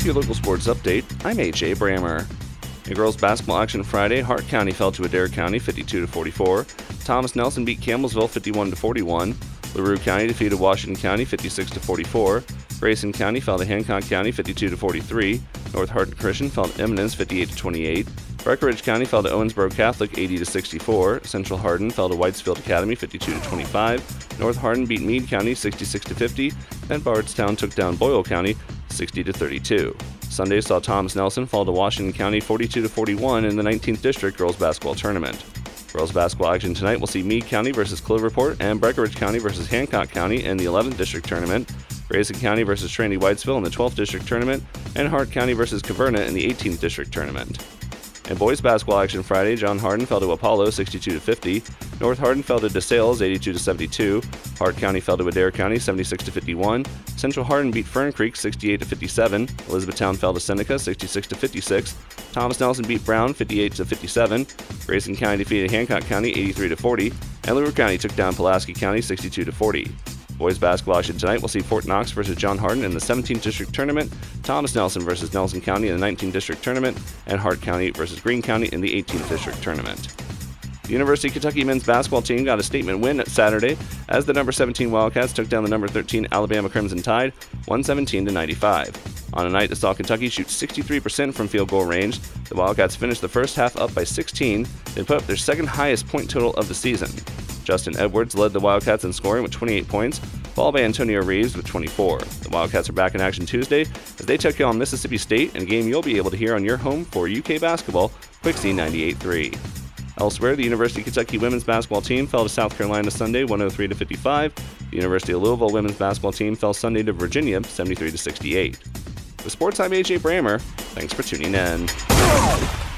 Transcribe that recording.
With your local sports update, I'm AJ Brammer. In girls basketball action Friday, Hart County fell to Adair County 52 to 44. Thomas Nelson beat Campbellsville 51 to 41. LaRue County defeated Washington County 56 to 44. Grayson County fell to Hancock County 52 to 43. North Hardin Christian fell to Eminence 58 to 28. Breckinridge County fell to Owensboro Catholic 80 to 64. Central Hardin fell to Whitefield Academy 52 to 25. North Hardin beat Meade County 66 to 50. And Bardstown took down Boyle County 60 to 32. Sunday saw Thomas Nelson fall to Washington County 42 to 41 in the 19th District Girls Basketball Tournament. Girls basketball action tonight will see Meade County versus Cloverport and Breckinridge County versus Hancock County in the 11th District Tournament. Grayson County versus Trinity Whitesville in the 12th District Tournament, and Hart County versus Caverna in the 18th District Tournament. In boys basketball action Friday, John Hardin fell to Apollo 62 to 50. North Hardin fell to DeSales 82 to 72. Hart County fell to Adair County 76 to 51. Central Hardin beat Fern Creek 68 to 57. Elizabethtown fell to Seneca 66 to 56. Thomas Nelson beat Brown 58 to 57. Grayson County defeated Hancock County 83 to 40. And LaRue County took down Pulaski County 62 to 40. Boys basketball action tonight We'll see Fort Knox versus John Hardin in the 17th District Tournament, Thomas Nelson versus Nelson County in the 19th District Tournament, and Hart County versus Greene County in the 18th District Tournament. The University of Kentucky men's basketball team got a statement win Saturday as the number 17 Wildcats took down the number 13 Alabama Crimson Tide 117 to 95. On a night that saw Kentucky shoot 63% from field goal range, the Wildcats finished the first half up by 16, then put up their second highest point total of the season. Justin Edwards led the Wildcats in scoring with 28 points, followed by Antonio Reeves with 24. The Wildcats are back in action Tuesday as they take on Mississippi State in a game you'll be able to hear on your home for UK basketball, Quixie 98.3. Elsewhere, the University of Kentucky women's basketball team fell to South Carolina Sunday 103 to 55. The University of Louisville women's basketball team fell Sunday to Virginia 73 to 68. With Sports, I'm AJ Brammer. Thanks for tuning in.